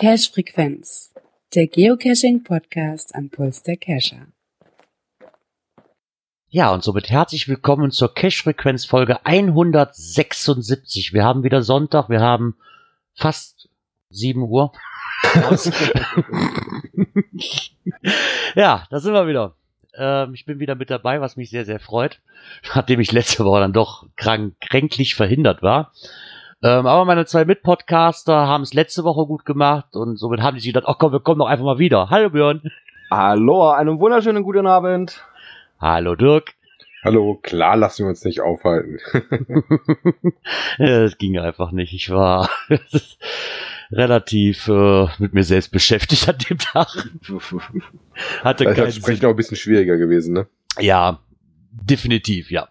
Cache Frequenz, der Geocaching Podcast am Puls der Cacher. Ja, und somit herzlich willkommen zur Cache Frequenz Folge 176. Wir haben wieder Sonntag, wir haben fast 7 Uhr. ja, da sind wir wieder. Ähm, ich bin wieder mit dabei, was mich sehr, sehr freut, nachdem ich letzte Woche dann doch krank, kränklich verhindert war. Ähm, aber meine zwei Mitpodcaster haben es letzte Woche gut gemacht und somit haben die sich gedacht, ach komm, wir kommen doch einfach mal wieder. Hallo Björn. Hallo, einen wunderschönen guten Abend. Hallo Dirk. Hallo, klar lassen wir uns nicht aufhalten. Es ging einfach nicht. Ich war relativ äh, mit mir selbst beschäftigt an dem Tag. Hatte Das keinen ist vielleicht Sinn. noch ein bisschen schwieriger gewesen, ne? Ja, definitiv, ja.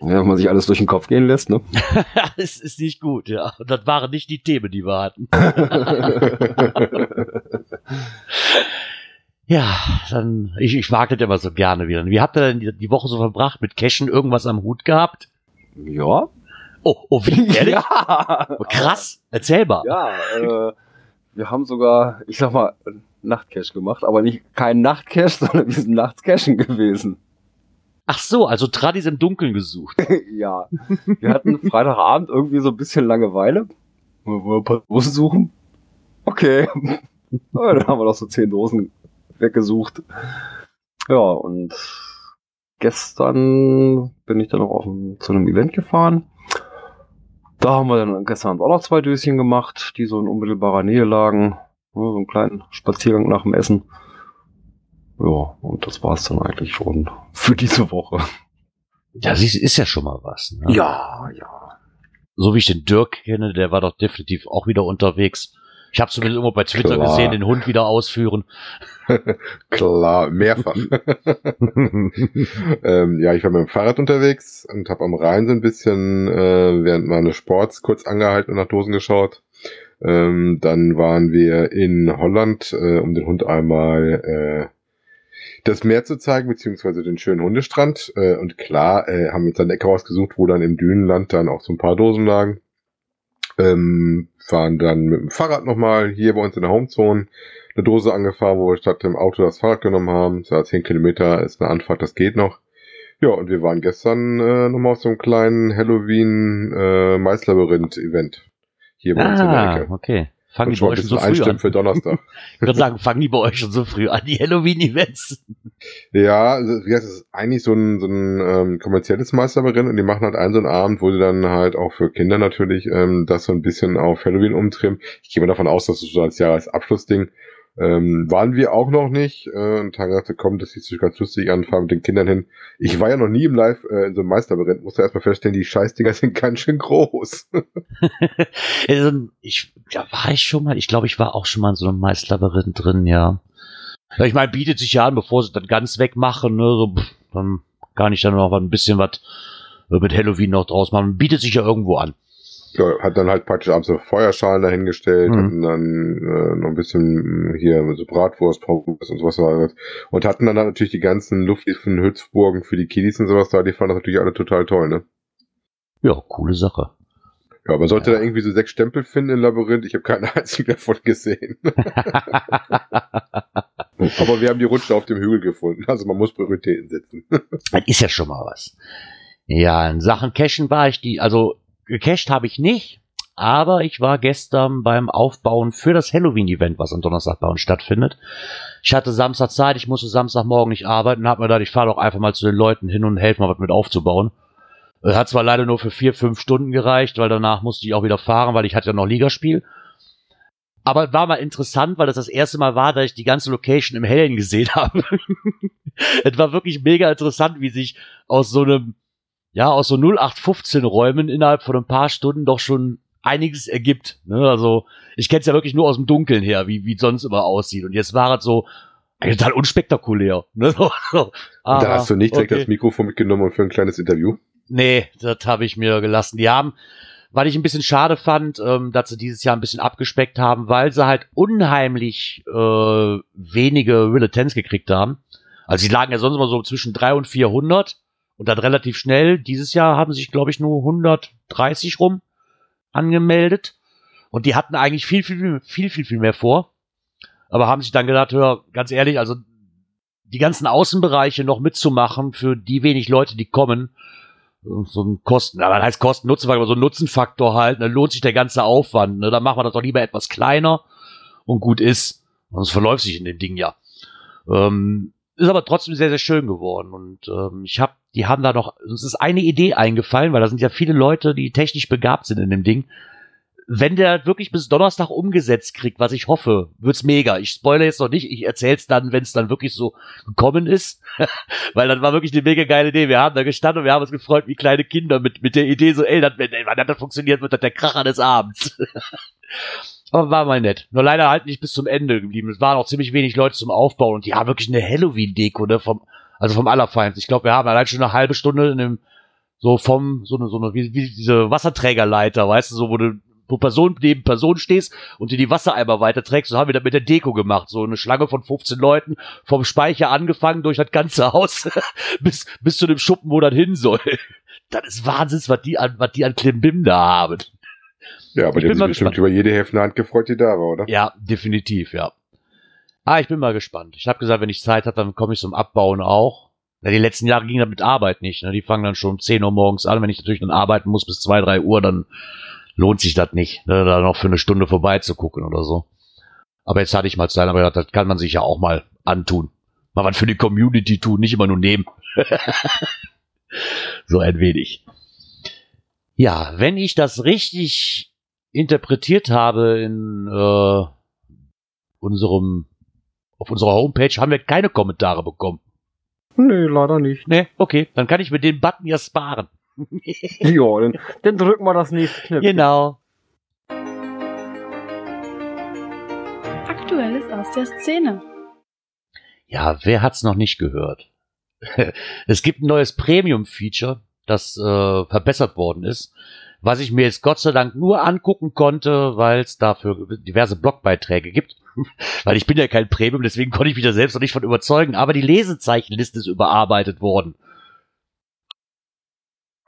Ja, wenn man sich alles durch den Kopf gehen lässt, ne? es ist nicht gut, ja. Und das waren nicht die Themen, die wir hatten. Ja, dann, ich, ich mag das immer so gerne wieder. Wie habt ihr denn die, die Woche so verbracht? Mit Cashen irgendwas am Hut gehabt? ja. Oh, oh, wie, ehrlich? ja. Oh, Krass, erzählbar. Ja, äh, wir haben sogar, ich sag mal, Nachtcash gemacht, aber nicht kein Nachtcash, sondern wir sind nachts cashen gewesen. Ach so, also Tradis im Dunkeln gesucht. ja. Wir hatten Freitagabend irgendwie so ein bisschen Langeweile. Wollen wir ein paar Dosen suchen? Okay. Ja, dann haben wir noch so zehn Dosen weggesucht. Ja, und gestern bin ich dann noch auf ein, zu einem Event gefahren. Da haben wir dann gestern auch noch zwei Döschen gemacht, die so in unmittelbarer Nähe lagen. So einen kleinen Spaziergang nach dem Essen. Ja, und das war's dann eigentlich schon für diese Woche. Ja, siehst du, ist ja schon mal was. Ne? Ja, ja. So wie ich den Dirk kenne, der war doch definitiv auch wieder unterwegs. Ich habe zumindest irgendwo bei Twitter Klar. gesehen, den Hund wieder ausführen. Klar, mehrfach. ähm, ja, ich war mit dem Fahrrad unterwegs und habe am Rhein so ein bisschen äh, während meines Sports kurz angehalten und nach Dosen geschaut. Ähm, dann waren wir in Holland, äh, um den Hund einmal äh, das Meer zu zeigen, beziehungsweise den schönen Hundestrand. Äh, und klar, äh, haben wir uns dann eine Ecke rausgesucht, wo dann im Dünenland dann auch so ein paar Dosen lagen. Ähm, fahren dann mit dem Fahrrad nochmal hier bei uns in der Homezone eine Dose angefahren, wo wir statt dem Auto das Fahrrad genommen haben. So 10 Kilometer ist eine Anfahrt, das geht noch. Ja, und wir waren gestern äh, nochmal auf so einem kleinen Halloween äh, Maislabyrinth-Event. Hier bei uns in der ah, Ecke. okay. Fangen die bei euch schon so früh an? für Donnerstag. Ich würde sagen, fangen die bei euch schon so früh an, die Halloween-Events. Ja, also, wie heißt es, ist eigentlich so ein, so ein ähm, kommerzielles Meisterberennen und die machen halt einen so einen Abend, wo sie dann halt auch für Kinder natürlich ähm, das so ein bisschen auf Halloween umtrimmen. Ich gehe mal davon aus, dass es so als Jahresabschlussding ähm, waren wir auch noch nicht. Äh, und haben gesagt, komm, das sieht sich ganz lustig an, fahren mit den Kindern hin. Ich war ja noch nie im Live äh, in so einem Meisterberennen, musste erstmal feststellen, die Scheißdinger sind ganz schön groß. also, ich, ja, war ich schon mal, ich glaube, ich war auch schon mal in so einem Maislabyrinth drin, ja. ja ich meine, bietet sich ja an, bevor sie dann ganz wegmachen, ne, so, pff, dann kann ich dann noch ein bisschen was äh, mit Halloween noch draus machen. Bietet sich ja irgendwo an. Ja, hat dann halt praktisch abends so Feuerschalen dahingestellt, Mhm. hatten dann äh, noch ein bisschen hier so Bratwurst, Pommes und sowas war und hatten dann halt natürlich die ganzen luftlichen Hützburgen für die Kiddies und sowas da, die fanden das natürlich alle total toll, ne? Ja, coole Sache. Ja, man sollte Ja. da irgendwie so sechs Stempel finden im Labyrinth, ich habe keinen einzigen davon gesehen. Aber wir haben die Rutsche auf dem Hügel gefunden, also man muss Prioritäten setzen. Das ist ja schon mal was. Ja, in Sachen Cashen war ich die, also gecached habe ich nicht, aber ich war gestern beim Aufbauen für das Halloween-Event, was am Donnerstag bei uns stattfindet. Ich hatte Samstag Zeit, ich musste Samstagmorgen nicht arbeiten und hab mir gedacht, ich fahre doch einfach mal zu den Leuten hin und helfe mal was mit aufzubauen. Äh, Hat zwar leider nur für vier, fünf Stunden gereicht, weil danach musste ich auch wieder fahren, weil ich hatte ja noch Ligaspiel. Aber war mal interessant, weil das das erste Mal war, dass ich die ganze Location im Hellen gesehen habe. es war wirklich mega interessant, wie sich aus so einem, ja, aus so 0815 Räumen innerhalb von ein paar Stunden doch schon einiges ergibt. Ne? Also, ich kenne es ja wirklich nur aus dem Dunkeln her, wie wie sonst immer aussieht. Und jetzt war es so total unspektakulär. Ne? So, so. da Ah, hast du nicht direkt okay. das Mikrofon mitgenommen für ein kleines Interview. Nee, das habe ich mir gelassen. Die haben, weil ich ein bisschen schade fand, ähm, dass sie dieses Jahr ein bisschen abgespeckt haben, weil sie halt unheimlich äh, wenige Willetens gekriegt haben. Also sie lagen ja sonst immer so zwischen 3 und 400 und dann relativ schnell. Dieses Jahr haben sich, glaube ich, nur 130 rum angemeldet. Und die hatten eigentlich viel, viel, viel, viel, viel mehr vor. Aber haben sich dann gedacht, hör, ganz ehrlich, also die ganzen Außenbereiche noch mitzumachen für die wenig Leute, die kommen, so ein Kosten, aber heißt Kosten Nutzen, aber so ein Nutzenfaktor halt, dann lohnt sich der ganze Aufwand. Ne? Dann machen wir das doch lieber etwas kleiner und gut ist. Es verläuft sich in dem Ding ja. Ähm, ist aber trotzdem sehr, sehr schön geworden. Und ähm, ich habe, die haben da noch, es ist eine Idee eingefallen, weil da sind ja viele Leute, die technisch begabt sind in dem Ding wenn der wirklich bis Donnerstag umgesetzt kriegt, was ich hoffe, wird's mega. Ich spoilere jetzt noch nicht, ich erzähl's dann, wenn es dann wirklich so gekommen ist, weil das war wirklich eine mega geile Idee. Wir haben da gestanden und wir haben uns gefreut wie kleine Kinder mit, mit der Idee so, ey, das, wenn, wenn das funktioniert, wird das der Kracher des Abends. Aber war mal nett. Nur leider halt nicht bis zum Ende geblieben. Es waren auch ziemlich wenig Leute zum Aufbauen und die haben wirklich eine Halloween-Deko, ne, vom, also vom Allerfeind. Ich glaube, wir haben allein schon eine halbe Stunde in dem, so vom, so eine, so eine, wie, wie diese Wasserträgerleiter, weißt du, so, wo du wo Person neben Person stehst und dir die Wassereimer weiterträgst. So haben wir das mit der Deko gemacht. So eine Schlange von 15 Leuten vom Speicher angefangen durch das ganze Haus bis, bis zu dem Schuppen, wo das hin soll. Das ist Wahnsinns, was die an, was die an Klimbim da haben. Ja, aber die haben sich bestimmt über jede Heftenhand gefreut, die da war, oder? Ja, definitiv, ja. Ah, ich bin mal gespannt. Ich habe gesagt, wenn ich Zeit habe, dann komme ich zum Abbauen auch. Ja, die letzten Jahre ging das mit Arbeit nicht. Ne? Die fangen dann schon um 10 Uhr morgens an. Wenn ich natürlich dann arbeiten muss bis 2, 3 Uhr, dann lohnt sich das nicht, ne, da noch für eine Stunde vorbeizugucken oder so. Aber jetzt hatte ich mal Zeit, aber das kann man sich ja auch mal antun. Mal was für die Community tun, nicht immer nur nehmen. so ein wenig. Ja, wenn ich das richtig interpretiert habe in äh, unserem auf unserer Homepage haben wir keine Kommentare bekommen. Nee, leider nicht. Nee, okay, dann kann ich mir den Button ja sparen. ja, dann, dann drücken wir das nächste Knöpfchen. Genau. Aktuelles aus der Szene. Ja, wer hat's noch nicht gehört? es gibt ein neues Premium-Feature, das äh, verbessert worden ist, was ich mir jetzt Gott sei Dank nur angucken konnte, weil es dafür diverse Blogbeiträge gibt. weil ich bin ja kein Premium, deswegen konnte ich mich da selbst noch nicht von überzeugen. Aber die Lesezeichenliste ist überarbeitet worden.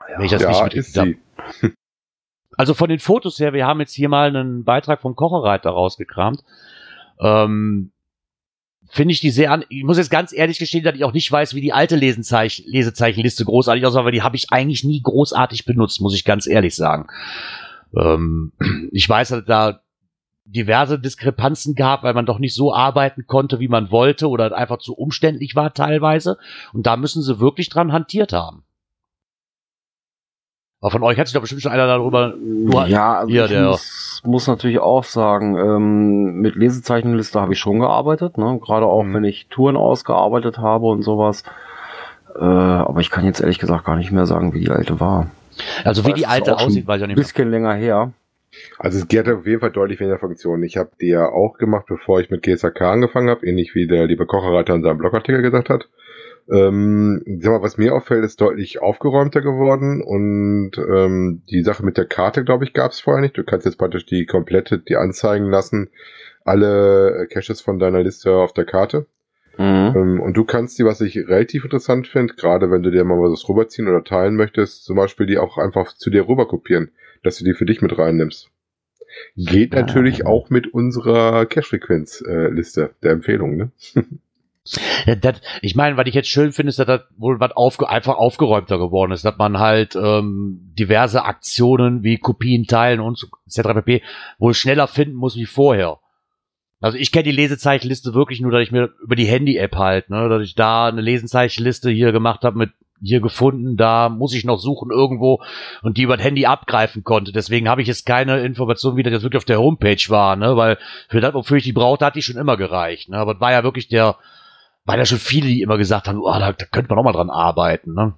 Wenn ich das ja, nicht ist sie. Also von den Fotos her, wir haben jetzt hier mal einen Beitrag vom Kocherreiter rausgekramt. Ähm, Finde ich die sehr an. Ich muss jetzt ganz ehrlich gestehen, dass ich auch nicht weiß, wie die alte Lesezeichen Lesezeichenliste großartig aussah, weil die habe ich eigentlich nie großartig benutzt, muss ich ganz ehrlich sagen. Ähm, ich weiß, dass da diverse Diskrepanzen gab, weil man doch nicht so arbeiten konnte, wie man wollte oder einfach zu umständlich war teilweise. Und da müssen sie wirklich dran hantiert haben. Aber von euch hat sich doch bestimmt schon einer darüber. Nur ja, also hier, ich der muss, muss, natürlich auch sagen, ähm, mit Lesezeichenliste habe ich schon gearbeitet, ne? gerade auch mhm. wenn ich Touren ausgearbeitet habe und sowas. Äh, aber ich kann jetzt ehrlich gesagt gar nicht mehr sagen, wie die alte war. Also wie die alte aussieht, weiß ich auch nicht mehr. Ein bisschen länger her. Also es geht auf jeden Fall deutlich weniger Funktionen. Ich habe die ja auch gemacht, bevor ich mit GSAK angefangen habe, ähnlich wie der liebe Kocherreiter in seinem Blogartikel gesagt hat. Ähm, sag mal, was mir auffällt, ist deutlich aufgeräumter geworden und ähm, die Sache mit der Karte, glaube ich, gab es vorher nicht. Du kannst jetzt praktisch die komplette, die anzeigen lassen, alle Caches von deiner Liste auf der Karte. Mhm. Ähm, und du kannst die, was ich relativ interessant finde, gerade wenn du dir mal was rüberziehen oder teilen möchtest, zum Beispiel die auch einfach zu dir rüber kopieren, dass du die für dich mit reinnimmst. Geht ah. natürlich auch mit unserer Cache-Frequenz-Liste äh, der Empfehlung, ne? Ja, das, ich meine, was ich jetzt schön finde, ist, dass das wohl was aufge einfach aufgeräumter geworden ist, dass man halt ähm, diverse Aktionen wie Kopien teilen und etc. pp. wohl schneller finden muss wie vorher. Also ich kenne die Lesezeichenliste wirklich nur, dass ich mir über die Handy-App halt, ne, dass ich da eine Lesezeichenliste hier gemacht habe mit hier gefunden, da muss ich noch suchen irgendwo und die über das Handy abgreifen konnte. Deswegen habe ich jetzt keine Information, wie das wirklich auf der Homepage war, ne, weil für das, wofür ich die brauchte, hat die schon immer gereicht, ne, aber es war ja wirklich der weil da schon viele, die immer gesagt haben, oh, da, da könnte man auch mal dran arbeiten. Ne?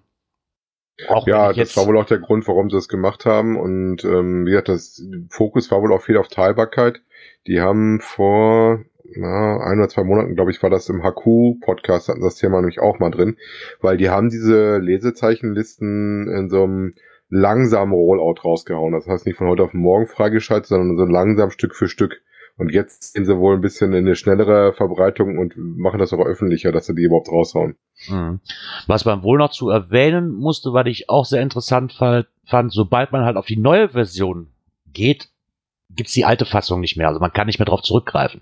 Auch ja, das war wohl auch der Grund, warum sie das gemacht haben. Und ähm, wie gesagt, das Fokus war wohl auch viel auf Teilbarkeit. Die haben vor na, ein oder zwei Monaten, glaube ich, war das im HQ-Podcast, hatten das Thema nämlich auch mal drin, weil die haben diese Lesezeichenlisten in so einem langsamen Rollout rausgehauen. Das heißt nicht von heute auf morgen freigeschaltet, sondern so langsam Stück für Stück. Und jetzt gehen sie wohl ein bisschen in eine schnellere Verbreitung und machen das auch öffentlicher, dass sie die überhaupt raushauen. Mhm. Was man wohl noch zu erwähnen musste, weil ich auch sehr interessant fand, sobald man halt auf die neue Version geht, gibt's die alte Fassung nicht mehr. Also man kann nicht mehr drauf zurückgreifen.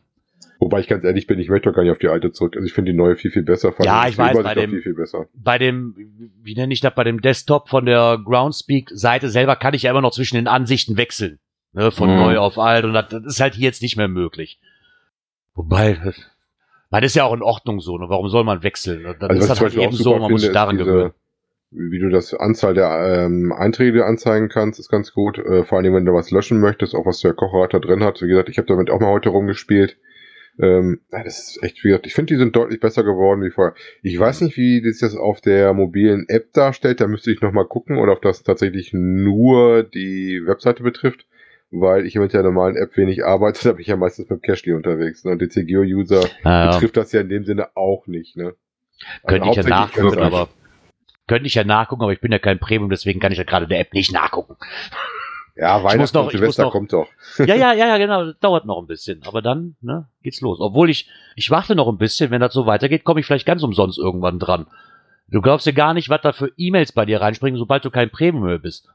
Wobei ich ganz ehrlich bin, ich möchte doch gar nicht auf die alte zurück. Also ich finde die neue viel, viel besser. ja, ich weiß, bei dem, viel, viel besser. bei dem, wie nenne ich das, bei dem Desktop von der Groundspeak-Seite selber kann ich ja immer noch zwischen den Ansichten wechseln. Ne, von mhm. neu auf alt und das, das ist halt hier jetzt nicht mehr möglich. Wobei, man ist ja auch in Ordnung so, ne? warum soll man wechseln? Das also, ist halt eben so, man muss sich daran diese, gewöhnen. Wie du das Anzahl der ähm, Einträge anzeigen kannst, ist ganz gut. Äh, vor allem, wenn du was löschen möchtest, auch was der Kochreiter drin hat. Wie gesagt, ich habe damit auch mal heute rumgespielt. Ähm, das ist echt weird. Ich finde, die sind deutlich besser geworden wie vorher. Ich weiß nicht, wie das jetzt auf der mobilen App darstellt. Da müsste ich nochmal gucken oder ob das tatsächlich nur die Webseite betrifft. Weil ich mit der normalen App wenig arbeite, da bin ich ja meistens mit Cashly unterwegs. Ne? Und die CGO-User ah, betrifft das ja in dem Sinne auch nicht. Ne? Also könnte ich ja nachgucken, aber könnte ich ja nachgucken, aber ich bin ja kein Premium, deswegen kann ich ja gerade der App nicht nachgucken. Ja, Weihnachten noch, und Silvester noch, kommt doch. Ja, ja, ja, ja, genau. Das dauert noch ein bisschen. Aber dann ne, geht's los. Obwohl ich, ich warte noch ein bisschen. Wenn das so weitergeht, komme ich vielleicht ganz umsonst irgendwann dran. Du glaubst ja gar nicht, was da für E-Mails bei dir reinspringen, sobald du kein Premium mehr bist.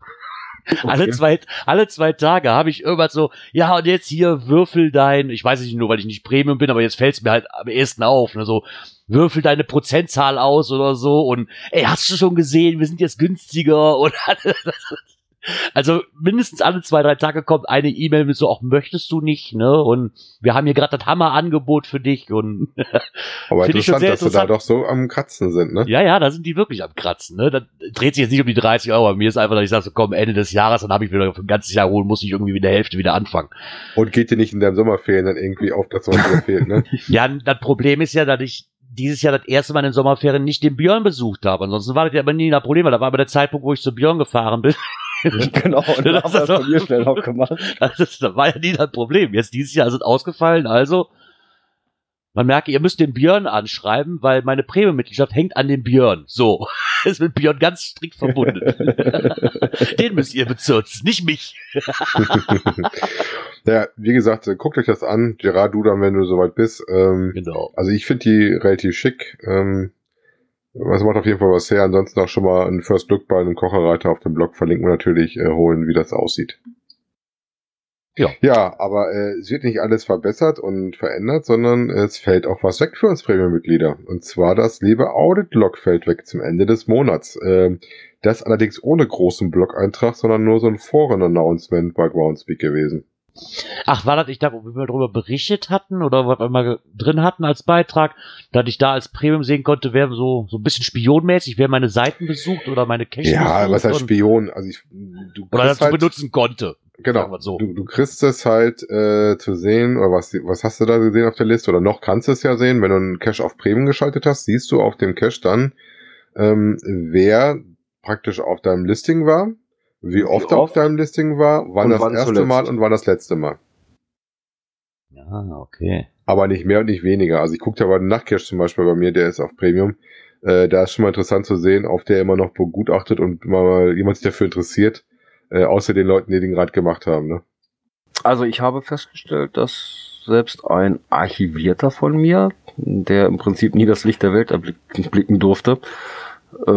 Okay. Alle zwei, alle zwei Tage habe ich irgendwas so, ja, und jetzt hier würfel dein, ich weiß nicht nur, weil ich nicht Premium bin, aber jetzt fällt es mir halt am ersten auf, ne, so, würfel deine Prozentzahl aus oder so und, ey, hast du schon gesehen, wir sind jetzt günstiger und Also mindestens alle zwei, drei Tage kommt eine E-Mail mit so, auch möchtest du nicht, ne? Und wir haben hier gerade das Hammerangebot für dich und Aber interessant, dass interessant. da doch so am Kratzen sind, ne? Ja, ja, da sind die wirklich am Kratzen, ne? Da dreht sich jetzt nicht um die 30 Euro. Mir ist einfach, dass ich sage, so komm, Ende des Jahres, dann habe ich wieder für ein ganzes Jahr holen, muss ich irgendwie wieder Hälfte wieder anfangen. Und geht dir nicht in deinem Sommerferien dann irgendwie auf, dass was dir fehlt, ne? ja, das Problem ist ja, dass ich dieses Jahr das erste Mal in den Sommerferien nicht den Björn besucht habe. Ansonsten war das ja aber nie ein Problem, weil da war aber der Zeitpunkt, wo ich zu Björn gefahren bin. genau, und das, das haben wir schnell auch gemacht. Das, ist, das war ja nie das Problem. Jetzt dieses Jahr sind ausgefallen, also man merke, ihr müsst den Björn anschreiben, weil meine Premium-Mitgliedschaft hängt an dem Björn. So, ist mit Björn ganz strikt verbunden. den müsst ihr bezirzen, nicht mich. ja, wie gesagt, guckt euch das an. Gerard, du dann, wenn du soweit bist. Ähm, genau. Also ich finde die relativ schick. Ähm, es macht auf jeden Fall was her. Ansonsten auch schon mal einen First Look bei einem Kocherreiter auf dem Blog verlinken wir natürlich, äh, holen, wie das aussieht. Ja. Ja, aber äh, es wird nicht alles verbessert und verändert, sondern es fällt auch was weg für uns Premium-Mitglieder. Und zwar das liebe Audit-Log fällt weg zum Ende des Monats. Äh, das allerdings ohne großen Blog-Eintrag, sondern nur so ein Foren-Announcement bei Groundspeak gewesen. Ach, war das, ich dachte, wie wir darüber berichtet hatten oder was wir mal drin hatten als Beitrag, dass ich da als Premium sehen konnte, wer so, so ein bisschen spionmäßig, wer meine Seiten besucht oder meine Cache Ja, was heißt Spion? Also ich, du oder dazu halt, benutzen konnte. Genau. So. Du, du kriegst es halt äh, zu sehen, oder was, was hast du da gesehen auf der Liste? Oder noch kannst du es ja sehen, wenn du einen Cache auf Premium geschaltet hast, siehst du auf dem Cache dann, ähm, wer praktisch auf deinem Listing war wie oft er auf deinem Listing war, wann das wann erste zuletzt. Mal und wann das letzte Mal. Ja, okay. Aber nicht mehr und nicht weniger. Also ich gucke ja bei den Nachtcash zum Beispiel bei mir, der ist auf Premium. Äh, da ist schon mal interessant zu sehen, auf der immer noch begutachtet und mal jemand sich dafür interessiert, äh, außer den Leuten, die den gerade gemacht haben. Ne? Also ich habe festgestellt, dass selbst ein Archivierter von mir, der im Prinzip nie das Licht der Welt erblicken durfte, äh,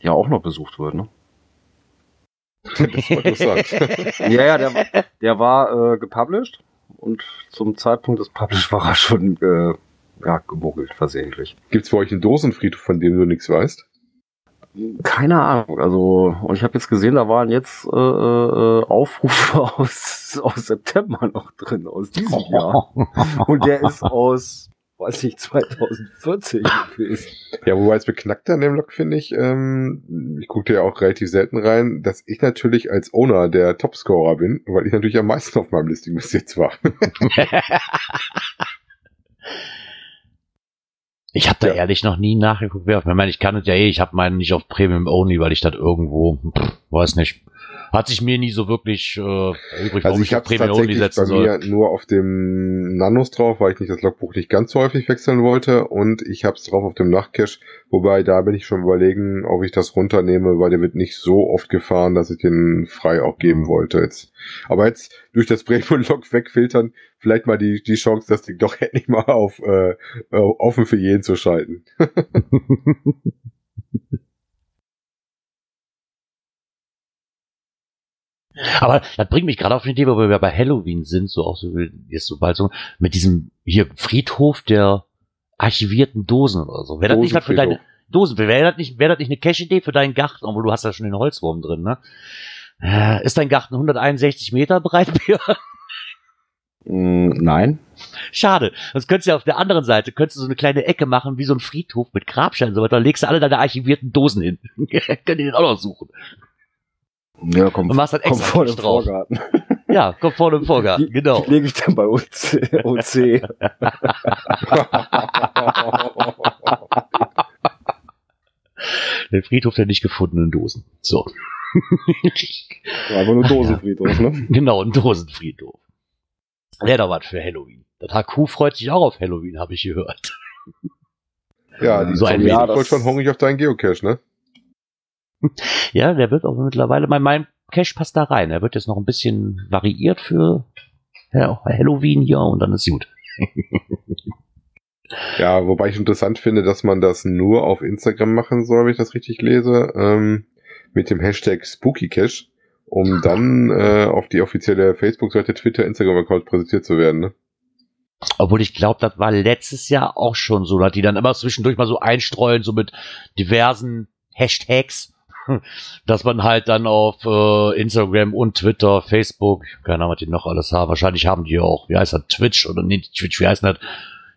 ja auch noch besucht wird. Ne? Das war interessant. ja, ja, der, der war äh, gepublished und zum Zeitpunkt des Publish war er schon äh, ja, gemuggelt, versehentlich. Gibt's bei euch einen Dosenfriedhof, von dem du nichts weißt? Keine Ahnung. Also, und ich habe jetzt gesehen, da waren jetzt äh, äh, Aufrufe aus, aus September noch drin, aus diesem Jahr. Und der ist aus weiß ich, 2014 gewesen. Ja, wobei es beknackter an dem Log finde ich, ähm, ich gucke ja auch relativ selten rein, dass ich natürlich als Owner der Topscorer bin, weil ich natürlich am meisten auf meinem Listing bis jetzt war. ich habe da ja. ehrlich noch nie nachgeguckt, wer auf. Ich meine, ich kann es ja eh, ich habe meinen nicht auf Premium Only, weil ich das irgendwo, pff, weiß nicht, Hat sich mir nie so wirklich äh, übrig, Also ich habe tatsächlich bei mir nur auf dem Nanos drauf, weil ich nicht das Logbuch nicht ganz so häufig wechseln wollte und ich habe es drauf auf dem Nachtcache, wobei da bin ich schon überlegen, ob ich das runternehme, weil der wird nicht so oft gefahren, dass ich den frei auch geben wollte jetzt. Aber jetzt durch das Bremen-Log wegfiltern, vielleicht mal die, die Chance, das Ding doch endlich mal auf äh, offen für jeden zu schalten. Aber das bringt mich gerade auf die Idee, wo wir bei Halloween sind, so auch so jetzt so bald so mit diesem hier Friedhof der archivierten Dosen oder so. Wäre das nicht für deine Dosen? Wäre das nicht, wäre das nicht eine Cash-Idee für deinen Garten, obwohl du hast ja schon den Holzwurm drin, ne? Äh, ist dein Garten 161 Meter breit, Björn? Mm, nein. Schade. Sonst könntest du ja auf der anderen Seite, könntest du so eine kleine Ecke machen, wie so ein Friedhof mit Grabsteinen und so weiter. Da legst du alle deine archivierten Dosen hin. Könnt ihr den auch noch suchen. Ja, komm, und machst dann extra komm vor dem drauf. Vorgarten. Ja, kommt vor dem Vorgarten, Die, genau. Die lege ich dann bei OC. OC. Der Friedhof der nicht gefundenen Dosen. So. Einfach nur Dosenfriedhof, ne? Genau, ein Dosenfriedhof. Wäre doch was für Halloween. Das HQ freut sich auch auf Halloween, habe ich gehört. Ja, die So ein Zombies Ja, sind voll das- schon hungrig auf deinen Geocache, ne? Ja, der wird auch mittlerweile, mein, mein Cache passt da rein. Er wird jetzt noch ein bisschen variiert für Halloween hier und dann ist gut. Ja, wobei ich interessant finde, dass man das nur auf Instagram machen soll, wenn ich das richtig lese, ähm, mit dem Hashtag SpookyCache, um dann äh, auf die offizielle Facebook-Seite, Twitter, Instagram-Account präsentiert zu werden. Ne? Obwohl ich glaube, das war letztes Jahr auch schon so, dass die dann immer zwischendurch mal so einstreuen, so mit diversen Hashtags, dass man halt dann auf äh, Instagram und Twitter, Facebook, keine Ahnung, was die noch alles haben. Wahrscheinlich haben die auch, wie heißt das, Twitch oder nicht Twitch, wie heißt das?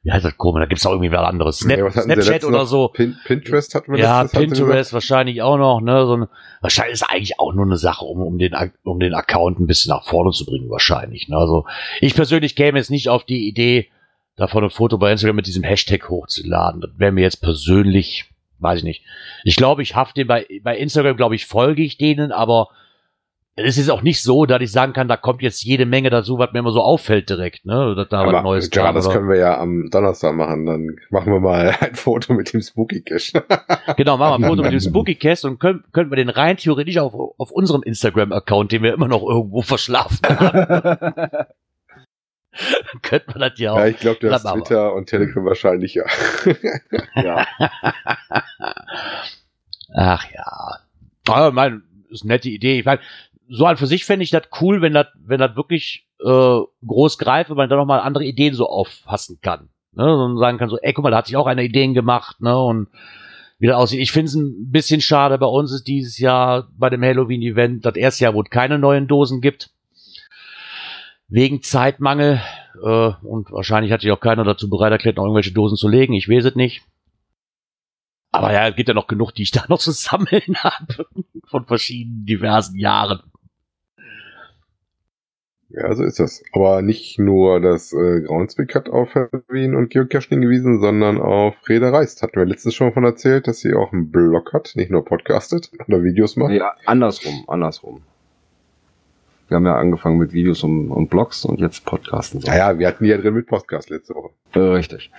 Wie heißt das komisch? Da gibt's auch irgendwie was anderes. Snap, Ja, was Snapchat oder so. Pin Pinterest hatten wir Ja, Pinterest wahrscheinlich auch noch, ne? So ein, wahrscheinlich ist eigentlich auch nur eine Sache, um, um, den, um den Account ein bisschen nach vorne zu bringen, wahrscheinlich. Ne? Also ich persönlich käme jetzt nicht auf die Idee, davon ein Foto bei Instagram mit diesem Hashtag hochzuladen. Das wäre mir jetzt persönlich, weiß ich nicht. Ich glaube, ich hafte bei, bei Instagram, glaube ich, folge ich denen, aber es ist auch nicht so, dass ich sagen kann, da kommt jetzt jede Menge dazu, was mir immer so auffällt direkt, ne? Dass da was Aber Neues ja, kam, das oder- können wir ja am Donnerstag machen. Dann machen wir mal ein Foto mit dem Spooky Cache. Genau, machen wir ein Foto mit dem Spooky Cast und können, können wir den rein theoretisch auf, auf unserem Instagram-Account, den wir immer noch irgendwo verschlafen haben, könnte man das ja auch. ja, ich glaube, du hast Dann aber. Twitter und Telegram wahrscheinlich ja. ja. Ach ja. Aber mein, ist eine nette Idee. Ich meine, so an für sich fände ich das cool, wenn das, wenn das wirklich äh, groß greift und man dann nochmal andere Ideen so auffassen kann. Ne? Und sagen kann so, ey, guck mal, da hat sich auch einer Ideen gemacht, ne? Und wie das aussieht. Ich finde es ein bisschen schade. Bei uns ist dieses Jahr bei dem Halloween-Event das erste Jahr, wo es keine neuen Dosen gibt. Wegen Zeitmangel. Äh, und wahrscheinlich hat sich auch keiner dazu bereit erklärt, noch irgendwelche Dosen zu legen. Ich weiß es nicht. Aber ja, es gibt ja noch genug, die ich da noch zu sammeln habe. Von verschiedenen diversen Jahren. Ja, so ist das. Aber nicht nur das äh, Groundspeak hat auf Halloween und Geocaching hingewiesen, sondern auf Reda Reist. Hatten wir letztens schon von erzählt, dass sie auch einen Blog hat, nicht nur podcastet oder Videos macht. Nee, andersrum, andersrum. Wir haben ja angefangen mit Videos und, und Blogs und jetzt Podcasten. So. Naja, wir hatten die ja drin mit Podcast letzte Woche. Äh, richtig.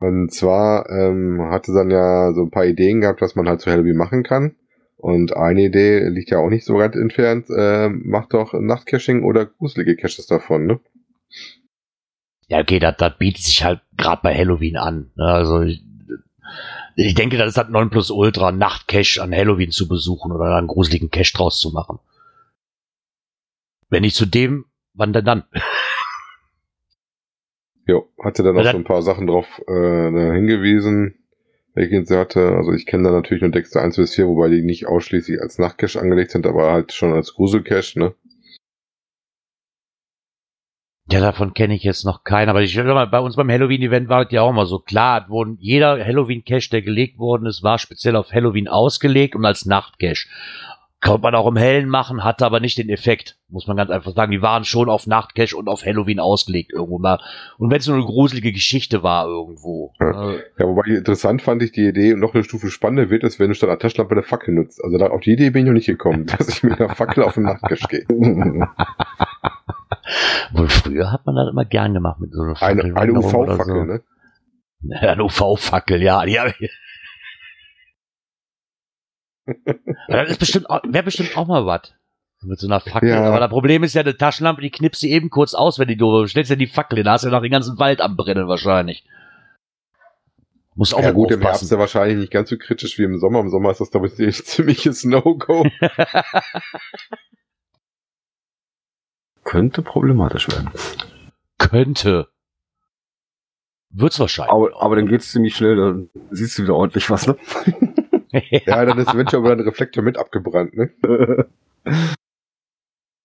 Und zwar ähm, hatte dann ja so ein paar Ideen gehabt, was man halt zu Halloween machen kann. Und eine Idee liegt ja auch nicht so weit entfernt. Äh, macht doch Nachtcaching oder gruselige Caches davon, ne? Ja, okay, das, das bietet sich halt gerade bei Halloween an. ne? Also ich, ich denke, das ist das Nonplusultra, Nachtcache an Halloween zu besuchen oder einen gruseligen Cache draus zu machen. Wenn nicht zu dem, wann denn dann? Jo, hatte dann auch so ein paar Sachen drauf äh, hingewiesen, welche sie hatte. Also ich kenne da natürlich nur Dexter 1 bis 4, wobei die nicht ausschließlich als Nachtcache angelegt sind, aber halt schon als Gruselcache, ne? Ja, davon kenne ich jetzt noch keinen, aber ich mal, bei uns beim Halloween-Event war es ja auch mal so klar, es wurden jeder Halloween-Cache, der gelegt worden ist, war speziell auf Halloween ausgelegt und als Nachtcache. Konnte man auch im Hellen machen, hatte aber nicht den Effekt, muss man ganz einfach sagen. Die waren schon auf Nachtcash und auf Halloween ausgelegt irgendwo mal. Und wenn es nur eine gruselige Geschichte war irgendwo. Ja. Äh, Ja, wobei interessant fand ich die Idee und noch eine Stufe spannender wird, es, wenn du statt einer Taschenlampe eine Fackel nutzt. Also da, auf die Idee bin ich noch nicht gekommen, dass ich mit einer Fackel auf den Nachtcash gehe. wohl früher hat man das immer gern gemacht mit so einer Eine, eine oder UV-Fackel, so. ne? Ja, eine UV-Fackel, ja. Die hab ich. Das ist bestimmt, wäre bestimmt auch mal was. Mit so einer Fackel. Ja. Aber das Problem ist ja, eine Taschenlampe, die knipst sie eben kurz aus, wenn die du stellst ja die Fackel, hin, da hast du ja noch den ganzen Wald am Brennen wahrscheinlich. Muss auch ja gut, im Herbst aufpassen. ist ja wahrscheinlich nicht ganz so kritisch wie im Sommer. Im Sommer ist das, glaube ich, ein ziemliches No-Go. Könnte problematisch werden. Könnte. Wird's wahrscheinlich. Aber, aber dann geht's ziemlich schnell, dann siehst du wieder ordentlich was, ne? ja, dann ist eventuell dein Reflektor mit abgebrannt, ne?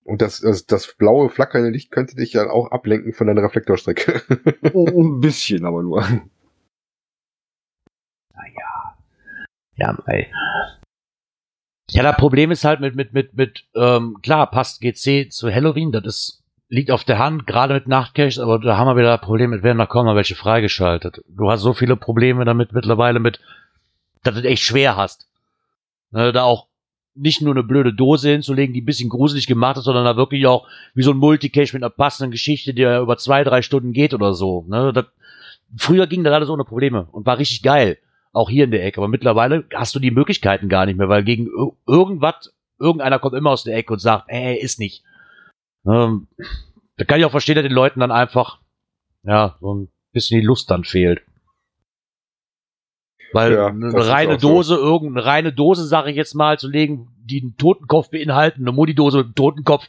Und das, das, das blaue flackernde Licht könnte dich ja auch ablenken von deiner Reflektorstrecke. Ein bisschen, aber nur. Ja, ey. Ja, das Problem ist halt mit, mit, mit, mit, ähm, klar, passt GC zu Halloween, das ist, liegt auf der Hand, gerade mit Nachtcache, aber da haben wir wieder das Problem mit, werden da mal welche freigeschaltet. Du hast so viele Probleme damit mittlerweile mit, dass du es echt schwer hast. Ne, da auch nicht nur eine blöde Dose hinzulegen, die ein bisschen gruselig gemacht ist, sondern da wirklich auch wie so ein Multicache mit einer passenden Geschichte, die ja über zwei, drei Stunden geht oder so. Ne, das, früher ging das alles ohne Probleme und war richtig geil. Auch hier in der Ecke. Aber mittlerweile hast du die Möglichkeiten gar nicht mehr, weil gegen ir- irgendwas, irgendeiner kommt immer aus der Ecke und sagt, ey, ist nicht. Ähm, da kann ich auch verstehen, dass den Leuten dann einfach, ja, so ein bisschen die Lust dann fehlt. Weil Ja, eine reine auch so. Dose, irgendeine reine Dose, sage ich jetzt mal, zu legen, die einen Totenkopf beinhalten, eine Mutti-Dose mit einem Totenkopf,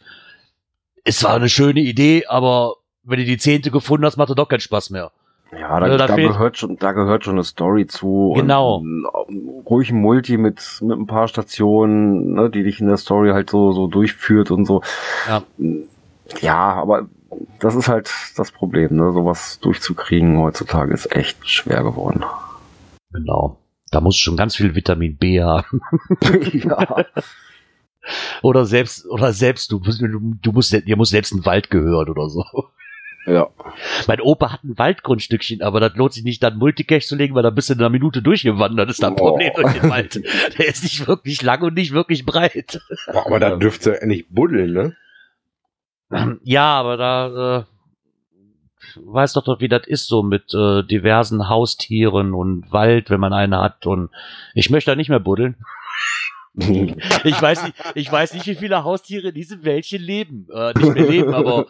ist zwar eine schöne Idee, aber wenn du die zehnte gefunden hast, macht das doch keinen Spaß mehr. Ja, da, Also da da, gehört schon, da gehört schon eine Story zu. Genau. Und ein, ruhig ein Multi mit, mit ein paar Stationen, ne, die dich in der Story halt so, so durchführt und so. Ja. Ja, aber das ist halt das Problem, ne? Sowas durchzukriegen heutzutage ist echt schwer geworden. Genau. Da muss schon ganz viel Vitamin B haben. ja. Oder selbst, oder selbst, du, musst- du, musst, dir muss selbst ein Wald gehören oder so. Ja. Mein Opa hat ein Waldgrundstückchen, aber das lohnt sich nicht, dann Multicache zu legen, weil da bist du in einer Minute durchgewandert. Das ist da ein Oh. Problem durch den Wald. Der ist nicht wirklich lang und nicht wirklich breit. Boah, aber da dürfte ja nicht buddeln, ne? Ja, aber da, äh, weiß doch doch, wie das ist so mit äh, diversen Haustieren und Wald, wenn man einen hat. Und ich möchte da nicht mehr buddeln. Ich weiß nicht, ich weiß nicht, wie viele Haustiere in diesem Wäldchen leben. Äh, nicht mehr leben, aber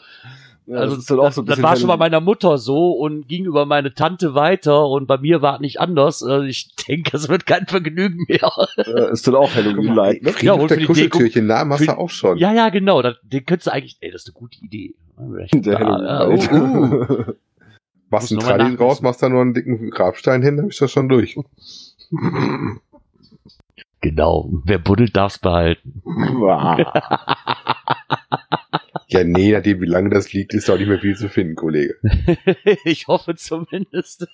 Ja, also das auch das, so ein das war schon bei Halloween. meiner Mutter so und ging über meine Tante weiter und bei mir war es nicht anders. Äh, ich denke, es wird kein Vergnügen mehr. Äh, ist dann auch Halloween-like, ne? Frieden Ja, und der Kuscheltürchen, Namen hast für du auch schon. Ja, ja, genau. Das, den könntest du eigentlich. Ey, das ist eine gute Idee. Der ja, oh, uh. Halloween. Machst einen Tralli draus, machst da nur einen dicken Grabstein hin, dann bist du schon durch. Genau. Wer buddelt, darf's behalten. Ja, nee, nachdem wie lange das liegt, ist auch nicht mehr viel zu finden, Kollege. ich hoffe zumindest.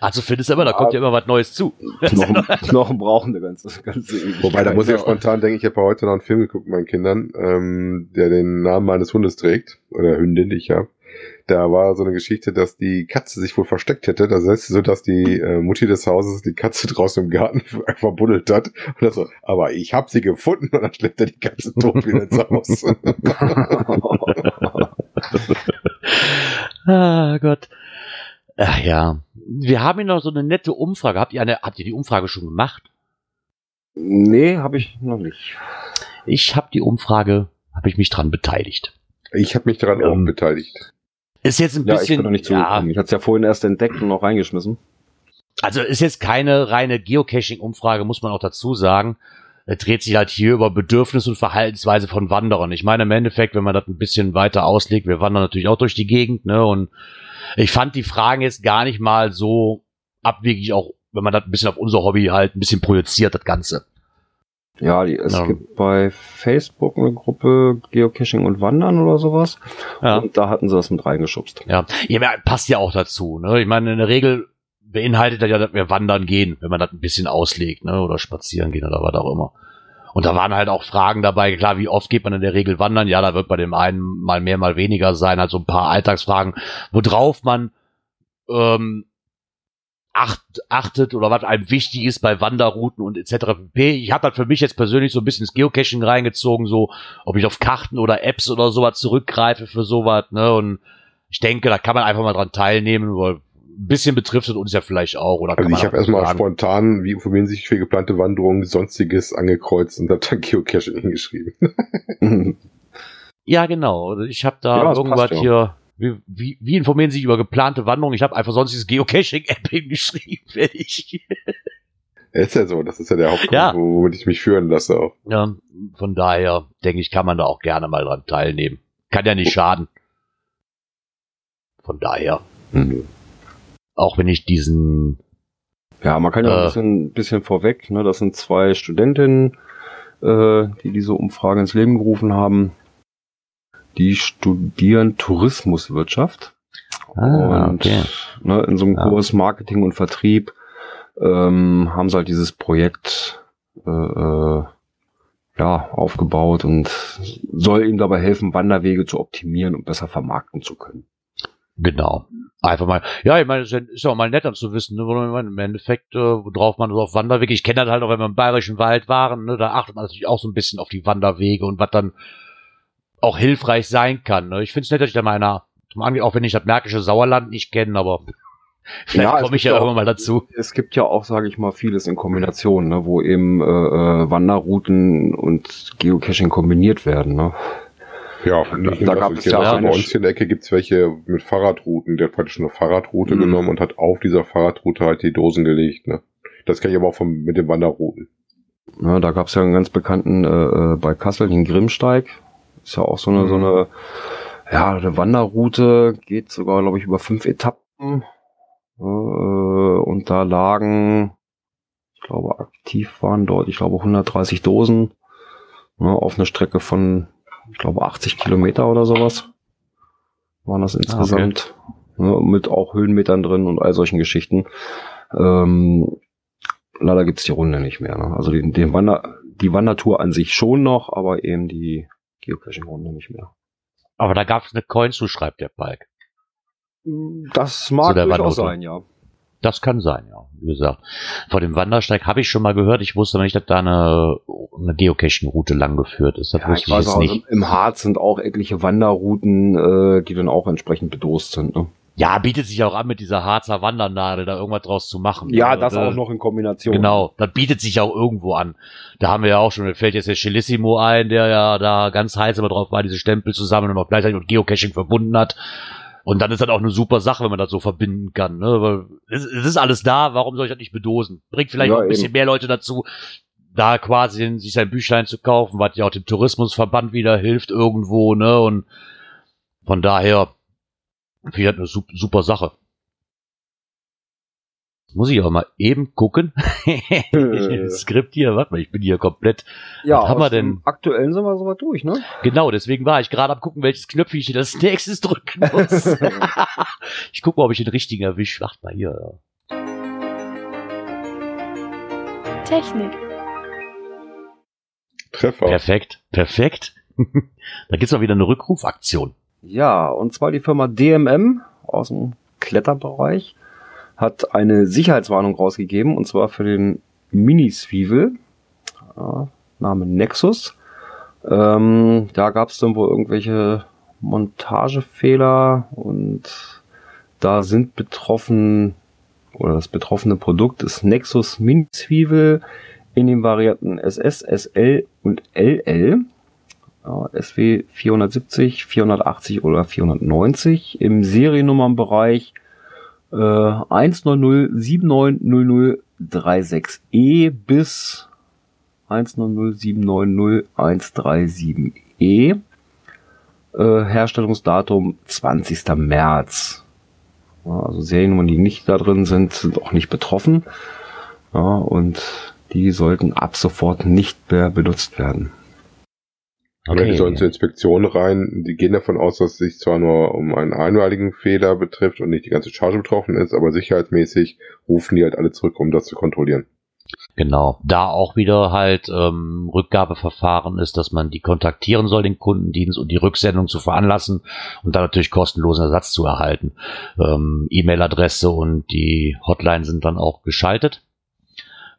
Also findest du immer, da kommt ja immer was Neues zu. noch, noch brauchen der ganze, ganze Ewigkeit. Wobei, da muss ich ja spontan denken, ich habe heute noch einen Film geguckt mit meinen Kindern, ähm, der den Namen meines Hundes trägt, oder Hündin, die ich habe. Da war so eine Geschichte, dass die Katze sich wohl versteckt hätte. Das heißt, so dass die äh, Mutti des Hauses die Katze draußen im Garten verbuddelt hat. Und so, aber ich habe sie gefunden und dann schleppt er die Katze tot wieder ins Haus. ah Gott. Ach ja. Wir haben hier noch so eine nette Umfrage. Habt ihr eine, habt ihr die Umfrage schon gemacht? nee, habe ich noch nicht. Ich habe die Umfrage, habe ich mich dran beteiligt. Ich habe mich daran Ähm, auch beteiligt. Ist jetzt ein Ja, ich bisschen. bin noch nicht ja, zugekommen. Ich hatte es ja vorhin erst entdeckt und noch reingeschmissen. Also ist jetzt keine reine Geocaching-Umfrage, muss man auch dazu sagen. Es dreht sich halt hier über Bedürfnis und Verhaltensweise von Wanderern. Ich meine, im Endeffekt, wenn man das ein bisschen weiter auslegt, wir wandern natürlich auch durch die Gegend, ne? Und ich fand die Fragen jetzt gar nicht mal so abwegig, auch wenn man das ein bisschen auf unser Hobby halt ein bisschen projiziert, das Ganze. Ja, die, es Ja. gibt bei Facebook eine Gruppe Geocaching und Wandern oder sowas. Ja. Und da hatten sie das mit reingeschubst. Ja, ja passt ja auch dazu. Ne? Ich meine, in der Regel beinhaltet das ja, dass wir wandern gehen, wenn man das ein bisschen auslegt, ne? oder spazieren gehen oder was auch immer. Und da waren halt auch Fragen dabei, klar, wie oft geht man in der Regel wandern? Ja, da wird bei dem einen mal mehr, mal weniger sein, halt so ein paar Alltagsfragen, worauf man ähm, acht, achtet oder was einem wichtig ist bei Wanderrouten und etc. pp. Ich habe halt für mich jetzt persönlich so ein bisschen das Geocaching reingezogen, so ob ich auf Karten oder Apps oder sowas zurückgreife für sowas, ne? Und ich denke, da kann man einfach mal dran teilnehmen, weil ein bisschen betrifft es uns ja vielleicht auch. Oder also ich habe erstmal spontan, wie informieren sich für geplante Wanderungen, sonstiges angekreuzt und habe dann Geocaching hingeschrieben. ja, genau. Ich habe da ja, irgendwas ja. hier wie, wie, wie informieren Sie sich über geplante Wanderungen? Ich habe einfach sonst dieses Geocaching-App hingeschrieben, fertig. Ist ja so, das ist ja der Hauptgrund, ja. womit ich mich führen lasse auch. Ja, von daher denke ich, kann man da auch gerne mal dran teilnehmen. Kann ja nicht schaden. Von daher. Mhm. Auch wenn ich diesen. Ja, man kann ja äh, ein bisschen, bisschen vorweg, ne? Das sind zwei Studentinnen, äh, die diese Umfrage ins Leben gerufen haben die studieren Tourismuswirtschaft. Ah, und okay. ne, in so einem ja. Kurs Marketing und Vertrieb ähm, haben sie halt dieses Projekt äh, äh, ja, aufgebaut und soll ihnen dabei helfen, Wanderwege zu optimieren und besser vermarkten zu können. Genau. Einfach mal, ja, ich meine, es ist ja auch mal netter zu wissen, ne, im Endeffekt, äh, worauf man so auf Wanderwege, ich kenne das halt auch, wenn wir im Bayerischen Wald waren, ne, da achtet man natürlich auch so ein bisschen auf die Wanderwege und was dann auch hilfreich sein kann. Ne? Ich finde es nett, dass ich da meiner, auch wenn ich das Märkische Sauerland nicht kenne, aber vielleicht ja, komme ich ja irgendwann mal dazu. Es gibt ja auch, sage ich mal, vieles in Kombination, ne? wo eben äh, äh, Wanderrouten und Geocaching kombiniert werden. Ne? Ja, da, da gab es ja bei uns in der Ecke gibt's welche mit Fahrradrouten. Der hat praktisch eine Fahrradroute mhm. genommen und hat auf dieser Fahrradroute halt die Dosen gelegt. Ne? Das kenne ich aber auch vom, mit den Wanderrouten. Ja, da gab's ja einen ganz bekannten äh, äh bei Kassel, den Grimmsteig. Ist ja auch so eine, mhm. so eine, ja, eine Wanderroute, geht sogar, glaube ich, über fünf Etappen. Äh, und da lagen, ich glaube, aktiv waren dort, ich glaube, 130 Dosen ne, auf einer Strecke von, ich glaube, 80 Kilometer oder sowas. Waren das insgesamt. Okay. Ne, mit auch Höhenmetern drin und all solchen Geschichten. Ähm, leider gibt's die Runde nicht mehr. Ne? Also die, den Wander, die Wandertour an sich schon noch, aber eben die Geocaching-Runde nicht mehr. Aber da gab es eine Coin zu, schreibt der Palk. Das mag so durchaus sein, ja. Das kann sein, ja. Wie gesagt, vor dem Wandersteig habe ich schon mal gehört. Ich wusste noch nicht, dass da eine, eine Geocaching-Route lang geführt ist. Das ja, wusste ich, weiß ich auch, nicht. Also Im Harz sind auch etliche Wanderrouten, äh, die dann auch entsprechend bedost sind. Ne? Ja, bietet sich auch an, mit dieser Harzer Wandernadel da irgendwas draus zu machen. Ja, also, das auch noch in Kombination. Genau, das bietet sich auch irgendwo an. Da haben wir ja auch schon, mir fällt jetzt der Cellissimo ein, der ja da ganz heiß immer drauf war, diese Stempel zusammen und auch gleichzeitig mit Geocaching verbunden hat. Und dann ist das auch eine super Sache, wenn man das so verbinden kann. Ne? Weil es, es ist alles da, warum soll ich das nicht bedosen? Bringt vielleicht ja, ein bisschen eben. mehr Leute dazu, da quasi sich sein Büchlein zu kaufen, was ja auch dem Tourismusverband wieder hilft irgendwo, ne? Und von daher, Finde ich halt eine super Sache. muss ich aber mal eben gucken. Skript hier, warte mal, ich bin hier komplett. Ja, Was haben wir denn? Aktuell sind wir so weit durch, ne? Genau, deswegen war ich gerade am gucken, welches Knöpfchen ich das nächstes drücken muss. ich gucke mal, ob ich den richtigen erwische. Warte mal hier. Technik. Treffer. Perfekt, perfekt. da gibt's mal wieder eine Rückrufaktion. Ja, und zwar die Firma DMM aus dem Kletterbereich hat eine Sicherheitswarnung rausgegeben und zwar für den Mini-Swivel, äh, Name Nexus. Ähm, da gab es dann wohl irgendwelche Montagefehler und da sind betroffen oder das betroffene Produkt ist Nexus Mini Swivel in den Varianten SS, SL und LL. SW 470, 480 oder 490 im Seriennummernbereich äh, 100790036E bis 100790137E. Äh, Herstellungsdatum 20. März. Ja, also Seriennummern, die nicht da drin sind, sind auch nicht betroffen. Ja, und die sollten ab sofort nicht mehr benutzt werden. Okay. Wenn die sollen zur Inspektion rein, die gehen davon aus, dass es sich zwar nur um einen einmaligen Fehler betrifft und nicht die ganze Charge betroffen ist, aber sicherheitsmäßig rufen die halt alle zurück, um das zu kontrollieren. Genau. Da auch wieder halt ähm, Rückgabeverfahren ist, dass man die kontaktieren soll, den Kundendienst, und die Rücksendung zu veranlassen und dann natürlich kostenlosen Ersatz zu erhalten. Ähm, E-Mail-Adresse und die Hotline sind dann auch geschaltet.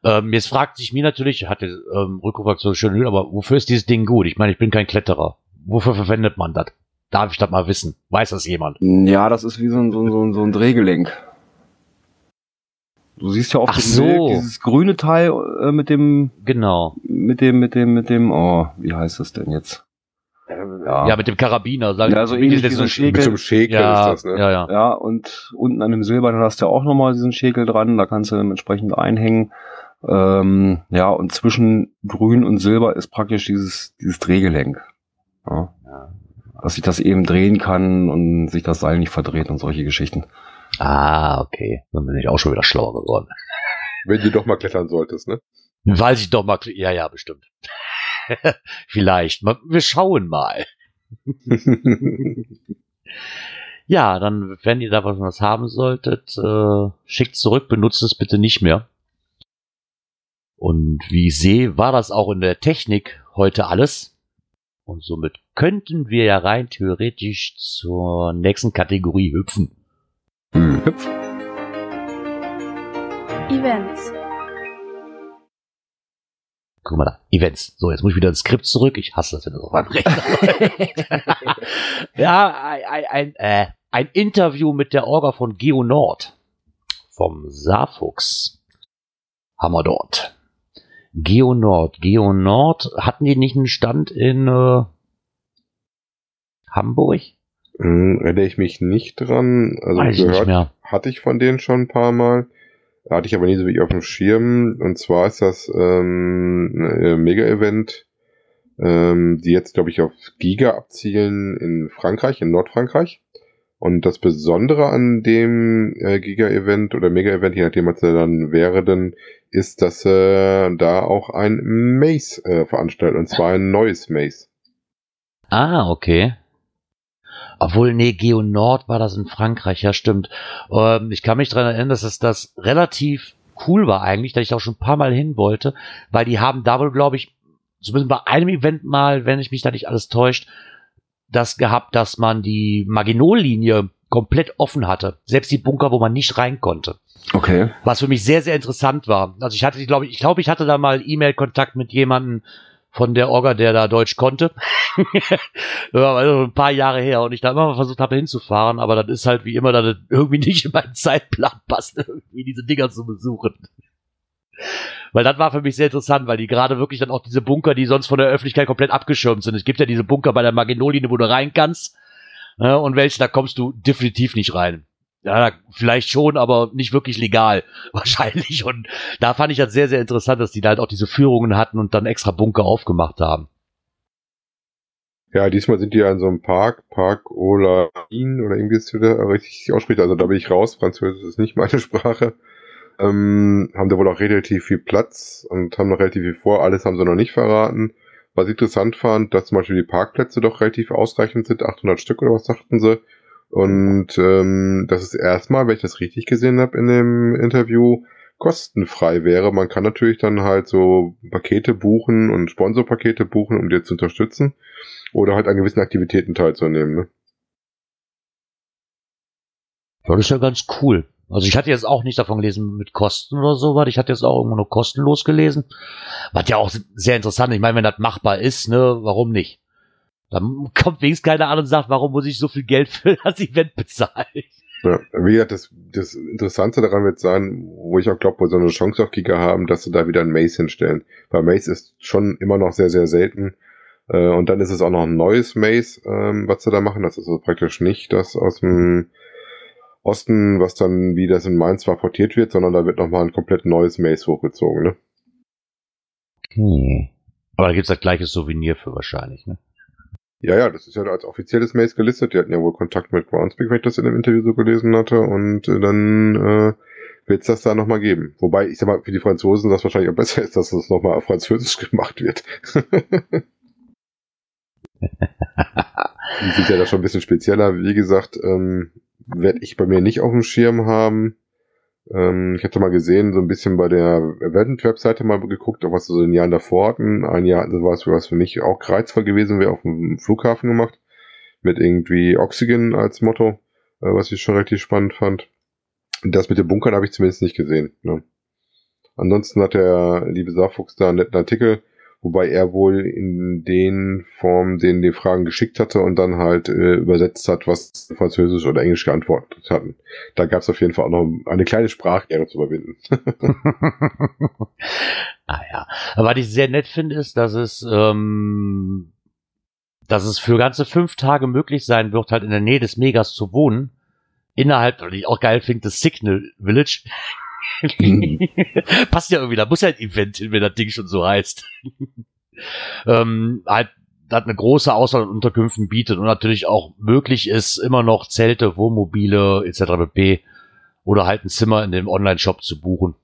Ähm, jetzt fragt sich mir natürlich, hat der ähm, Rückrufaktion schön, aber wofür ist dieses Ding gut? Ich meine, ich bin kein Kletterer. Wofür verwendet man das? Darf ich das mal wissen? Weiß das jemand? Ja, das ist wie so ein, so ein, so ein, so ein Drehgelenk. Du siehst ja dem so. Dieses grüne Teil äh, mit dem, Genau. mit dem, mit dem, mit dem, oh, wie heißt das denn jetzt? Ja, Ja, mit dem Karabiner. Sagen Ja, so ähnlich wie so ein Schäkel. Mit so einem Schäkel ja, ist das, ne? ja, ja. ja, und unten an dem Silbernen hast du ja auch nochmal diesen Schäkel dran, da kannst du dann entsprechend einhängen. Ähm, ja, und zwischen grün und silber ist praktisch dieses, dieses Drehgelenk. Ja. Dass sich das eben drehen kann und sich das Seil nicht verdreht und solche Geschichten. Ah, okay. Dann bin ich auch schon wieder schlauer geworden. Wenn du doch mal klettern solltest, ne? Weiß ich doch mal. Ja, ja, bestimmt. Vielleicht. Mal- Wir schauen mal. Ja, dann, wenn ihr da was haben solltet, äh, schickt zurück, benutzt es bitte nicht mehr. Und wie ich sehe, war das auch in der Technik heute alles. Und somit könnten wir ja rein theoretisch zur nächsten Kategorie hüpfen. Hm. Hüpf. Events. Guck mal da, Events. So, jetzt muss ich wieder ins Skript zurück. Ich hasse das, wenn das auf meinem Rechner. Ja, ein, ein, ein, äh, ein Interview mit der Orga von Geo Nord. Vom Saarfuchs. Haben wir dort. Geo Nord. Geo Nord, hatten die nicht einen Stand in äh, Hamburg? Hm, erinnere ich mich nicht dran. Also Weiß gehört hatte ich von denen schon ein paar Mal. Hatte ich aber nie so wirklich auf dem Schirm. Und zwar ist das ähm, ein Mega-Event, ähm, die jetzt, glaube ich, auf Giga abzielen in Frankreich, in Nordfrankreich. Und das Besondere an dem äh, Giga-Event oder Mega-Event, je nachdem, was er dann wäre, denn, ist, dass äh, da auch ein Maze äh, veranstaltet. Und zwar ein neues Maze. Ah, okay. Obwohl, nee, Geo Nord war das in Frankreich, ja, stimmt. Ähm, ich kann mich daran erinnern, dass es das relativ cool war eigentlich, dass ich da auch schon ein paar Mal hin wollte, weil die haben da wohl, glaube ich, zumindest bei einem Event mal, wenn ich mich da nicht alles täuscht, das gehabt, dass man die Maginot-Linie komplett offen hatte. Selbst die Bunker, wo man nicht rein konnte. Okay. Was für mich sehr, sehr interessant war. Also ich hatte, glaube ich, ich glaube, ich hatte da mal E-Mail-Kontakt mit jemandem von der Orga, der da Deutsch konnte. also ein paar Jahre her und ich da immer mal versucht habe hinzufahren, aber das ist halt wie immer, dass das irgendwie nicht in meinen Zeitplan passt, irgendwie diese Dinger zu besuchen. Weil das war für mich sehr interessant, weil die gerade wirklich dann auch diese Bunker, die sonst von der Öffentlichkeit komplett abgeschirmt sind. Es gibt ja diese Bunker bei der Maginot-Linie, wo du rein kannst. Ja, und welche, da kommst du definitiv nicht rein. Ja, vielleicht schon, aber nicht wirklich legal, wahrscheinlich. Und da fand ich das sehr, sehr interessant, dass die da halt auch diese Führungen hatten und dann extra Bunker aufgemacht haben. Ja, diesmal sind die ja in so einem Park, Park Olain oder irgendwie ist wieder richtig ausspricht. Also da bin ich raus, Französisch ist nicht meine Sprache. Ähm, haben da wohl auch relativ viel Platz und haben noch relativ viel vor. Alles haben sie noch nicht verraten. Was ich interessant fand, dass zum Beispiel die Parkplätze doch relativ ausreichend sind, 800 Stück oder was sagten sie. Und ähm, dass es erstmal, wenn ich das richtig gesehen habe in dem Interview, kostenfrei wäre. Man kann natürlich dann halt so Pakete buchen und Sponsorpakete buchen, um dir zu unterstützen. Oder halt an gewissen Aktivitäten teilzunehmen. Ne? Das ist ja ganz cool. Also ich hatte jetzt auch nicht davon gelesen mit Kosten oder so was. Ich hatte jetzt auch irgendwo nur kostenlos gelesen. Was ja auch sehr interessant. Ich meine, wenn das machbar ist, ne, warum nicht? Dann kommt wenigstens keiner an und sagt, warum muss ich so viel Geld für das Event bezahlen? Ja, wie gesagt, das, das Interessante daran wird sein, wo ich auch glaube, wo sie eine Chance auf Giga haben, dass sie da wieder ein Maze hinstellen. Weil Maze ist schon immer noch sehr, sehr selten. Äh, und dann ist es auch noch ein neues Maze, ähm, was sie da machen. Das ist also praktisch nicht das aus dem Osten, was dann wie das in Mainz zwar portiert wird, sondern da wird nochmal ein komplett neues Maze hochgezogen. Ne? Hm. Aber da gibt's das gleiche Souvenir für wahrscheinlich, ne? Ja, ja, das ist ja als offizielles Maze gelistet. Die hatten ja wohl Kontakt mit Groundspeak, wenn ich das in dem Interview so gelesen hatte. Und äh, dann äh, wird es das da nochmal geben. Wobei, ich sag mal, für die Franzosen das wahrscheinlich auch besser ist, dass das nochmal auf Französisch gemacht wird. die sind ja da schon ein bisschen spezieller. Wie gesagt, ähm, werde ich bei mir nicht auf dem Schirm haben. Ähm, ich hatte mal gesehen, so ein bisschen bei der Event-Webseite mal geguckt, was sie so in den Jahren davor hatten. Ein Jahr hatten sie was, was für mich auch reizvoll gewesen wäre, auf dem Flughafen gemacht. Mit irgendwie Oxygen als Motto, äh, was ich schon richtig spannend fand. Das mit den Bunkern habe ich zumindest nicht gesehen. Ne? Ansonsten hat der liebe Saarfuchs da einen netten Artikel, wobei er wohl in den Formen, denen die Fragen geschickt hatte und dann halt äh, übersetzt hat, was Französisch oder Englisch geantwortet hatten. Da gab es auf jeden Fall auch noch eine kleine Sprachlehre zu überwinden. ah ja. Aber was ich sehr nett finde, ist, dass es, ähm, dass es für ganze fünf Tage möglich sein wird, halt in der Nähe des Megas zu wohnen. Innerhalb, was ich auch geil finde, des Signal Village. Passt ja irgendwie, da muss ja ein Event hin, wenn das Ding schon so heißt. ähm, halt, hat eine große Auswahl an Unterkünften bietet und natürlich auch möglich ist, immer noch Zelte, Wohnmobile etc. pp. oder halt ein Zimmer in dem Online-Shop zu buchen.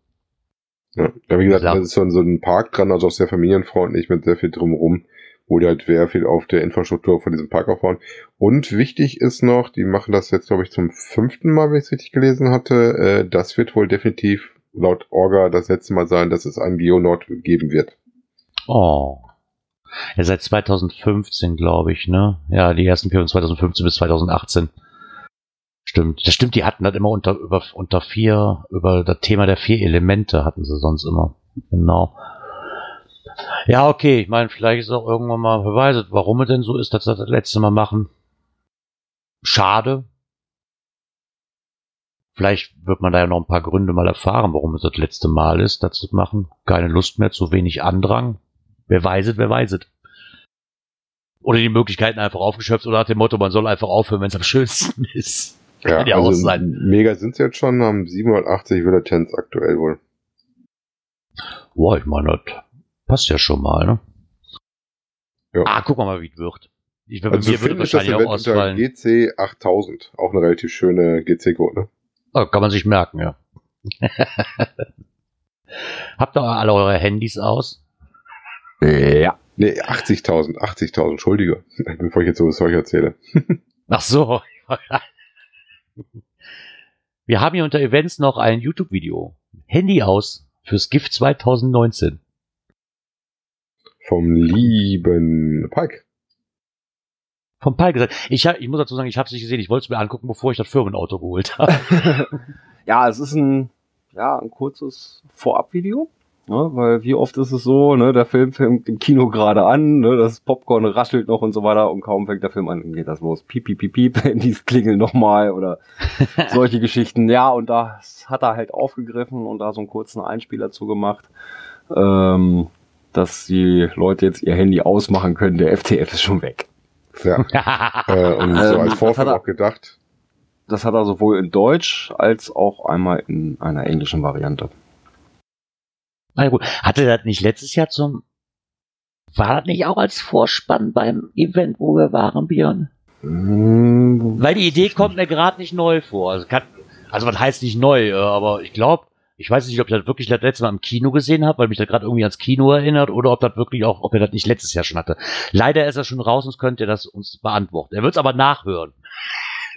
Ja, ja wie gesagt, ja. das ist so, so ein Park dran, also auch sehr familienfreundlich mit sehr viel drumherum, wo die halt sehr viel auf der Infrastruktur von diesem Park aufbauen. Und wichtig ist noch, die machen das jetzt, glaube ich, zum fünften Mal, wenn ich es richtig gelesen hatte, äh, das wird wohl definitiv laut Orga das letzte Mal sein, dass es einen Geonord geben wird. Oh. Ja, seit 2015, glaube ich, ne? Ja, die ersten vier von 2015 bis 2018. Stimmt. Das stimmt, die hatten das immer unter, über, unter vier, über das Thema der vier Elemente hatten sie sonst immer. Genau. Ja, okay, ich meine, vielleicht ist auch irgendwann mal verweiset, warum es denn so ist, dass sie das letzte Mal machen. Schade. Vielleicht wird man da ja noch ein paar Gründe mal erfahren, warum es das letzte Mal ist, das zu machen. Keine Lust mehr, zu wenig Andrang. Wer weiß es, wer weiß es. Oder die Möglichkeiten einfach aufgeschöpft oder nach dem Motto, man soll einfach aufhören, wenn es am schönsten ist. Kann ja, ja also auch sein. Mega sind es jetzt schon, haben 780 Villatens aktuell wohl. Boah, ich meine, das passt ja schon mal, ne? Ja. Ah, guck mal, wie es wird. Ich, also mir würde wahrscheinlich auch ausfallen. GC 8000, auch eine relativ schöne GC-Code, ne? Oh, kann man sich merken, ja. Habt ihr alle eure Handys aus? Ja. Nee, 80.000, 80.000, entschuldige, bevor ich jetzt so was Zeug erzähle. Ach so. Wir haben hier unter Events noch ein YouTube-Video. Handy aus fürs GIF 2019. Vom lieben Pike. Vom Pike gesagt. Ich, hab, ich muss dazu sagen, ich habe es nicht gesehen. Ich wollte es mir angucken, bevor ich das Firmenauto geholt habe. ja, es ist ein, ja, ein kurzes Vorabvideo. Ne, weil wie oft ist es so, ne, der Film fängt im Kino gerade an, ne, das Popcorn raschelt noch und so weiter und kaum fängt der Film an, geht das los. Piep, piep, piep, piep, Handys klingeln nochmal oder solche Geschichten. Ja, und das hat er halt aufgegriffen und da so einen kurzen Einspieler zu gemacht, ähm, dass die Leute jetzt ihr Handy ausmachen können, der FTF ist schon weg. Ja. äh, und so ähm, als Vorfall auch gedacht. Das hat er sowohl in Deutsch als auch einmal in einer englischen Variante. Na gut. Hatte das nicht letztes Jahr zum. War das nicht auch als Vorspann beim Event, wo wir waren, Björn? Hm, Weil die Idee kommt mir gerade nicht neu vor. Also, kann, also was heißt nicht neu, äh, aber ich glaube, ich weiß nicht, ob ich das wirklich das letzte Mal im Kino gesehen habe, weil mich das gerade irgendwie ans Kino erinnert, oder ob das wirklich auch, ob er das nicht letztes Jahr schon hatte. Leider ist er schon raus und könnt ihr das uns beantworten. Er wird es aber nachhören.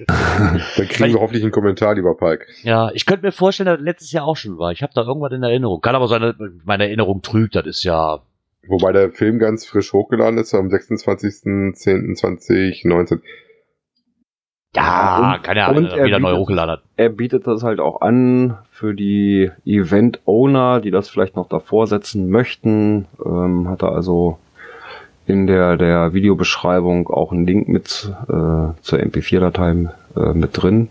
Dann kriegen wir hoffentlich einen Kommentar, lieber Pike. Ja, ich könnte mir vorstellen, dass letztes Jahr auch schon war. Ich habe da irgendwas in Erinnerung. Kann aber sein, meine Erinnerung trügt, das ist ja. Wobei der Film ganz frisch hochgeladen ist am 26.10.2019. Ja, und, kann ja und wieder neu hochgeladen. Er bietet das halt auch an für die Event-Owner, die das vielleicht noch davor setzen möchten. Ähm, hat er also in der, der Videobeschreibung auch einen Link mit äh, zur MP4-Datei äh, mit drin.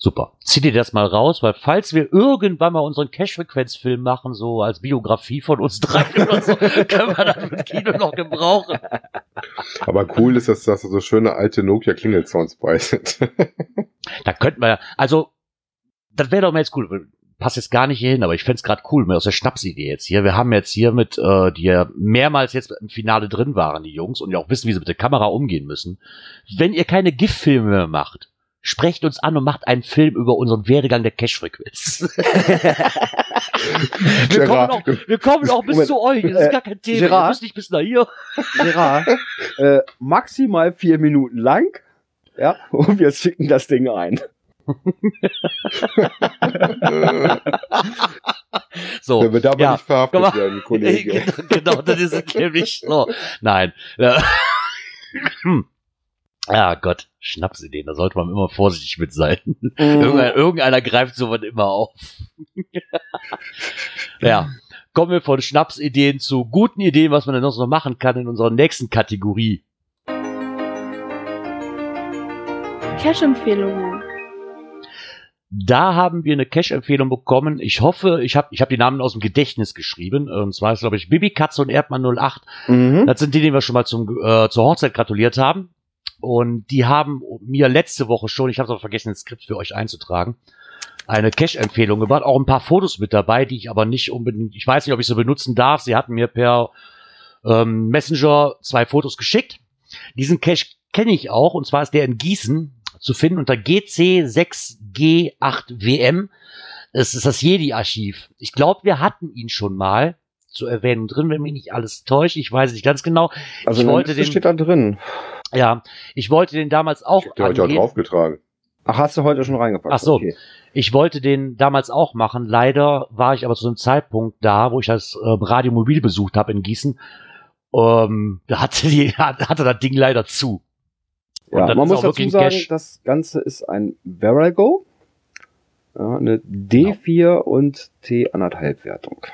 Super. Zieh dir das mal raus, weil falls wir irgendwann mal unseren Cash-Frequenz-Film machen, so als Biografie von uns drei oder so, können wir das mit Kino noch gebrauchen. Aber cool ist, dass da so schöne alte Nokia-Klingelsounds bei sind. da könnten wir ja, also, das wäre doch mal jetzt cool passt jetzt gar nicht hier hin, aber ich fände gerade cool, aus der Schnapsidee jetzt hier. Wir haben jetzt hier mit, äh, die ja mehrmals jetzt im Finale drin waren, die Jungs, und ja auch wissen, wie sie mit der Kamera umgehen müssen. Wenn ihr keine GIF-Filme mehr macht, sprecht uns an und macht einen Film über unseren Werdegang der Cash-Frequenz. wir, kommen auch, wir kommen auch bis Moment, zu euch, das ist gar kein Thema, Gerard, ihr müsst nicht bis nach hier. Gerard, äh, maximal vier Minuten lang, ja, und wir schicken das Ding ein. so. Wenn wir dabei ja. nicht verhaftet Komm mal. werden, Kollege. genau, das ist es nämlich so. Nein. Ja. Ja, Gott, Schnapsideen, da sollte man immer vorsichtig mit sein. Irgendeiner, irgendeiner greift sowas immer auf. ja, kommen wir von Schnapsideen zu guten Ideen, was man denn noch so machen kann in unserer nächsten Kategorie. Cash-Empfehlungen. Da haben wir eine Cash-Empfehlung bekommen. Ich hoffe, ich habe ich hab die Namen aus dem Gedächtnis geschrieben. Und zwar ist, glaube ich, Bibi Katze und Erdmann 08. Mhm. Das sind die, die wir schon mal zum, äh, zur Hochzeit gratuliert haben. Und die haben mir letzte Woche schon, ich habe aber vergessen, das Skript für euch einzutragen, eine Cash-Empfehlung gebracht. Auch ein paar Fotos mit dabei, die ich aber nicht unbedingt, ich weiß nicht, ob ich sie benutzen darf. Sie hatten mir per ähm, Messenger zwei Fotos geschickt. Diesen Cache kenne ich auch, und zwar ist der in Gießen zu finden unter GC6G8WM. Es ist das Jedi-Archiv. Ich glaube, wir hatten ihn schon mal zur Erwähnung drin, wenn mich nicht alles täuscht. Ich weiß nicht ganz genau. Also ich wollte den- steht da drin. Ja, ich wollte den damals auch Ich hab den heute auch draufgetragen. Ach, hast du heute schon reingepackt? Ach so. Okay. Ich wollte den damals auch machen. Leider war ich aber zu einem Zeitpunkt da, wo ich das äh, Radio Mobil besucht habe in Gießen. Ähm, da hatte, die, hatte das Ding leider zu. Und Ja, das man ist muss dazu sagen, Cache. das Ganze ist ein Verago. Ja, eine D4 und T1,5 Wertung.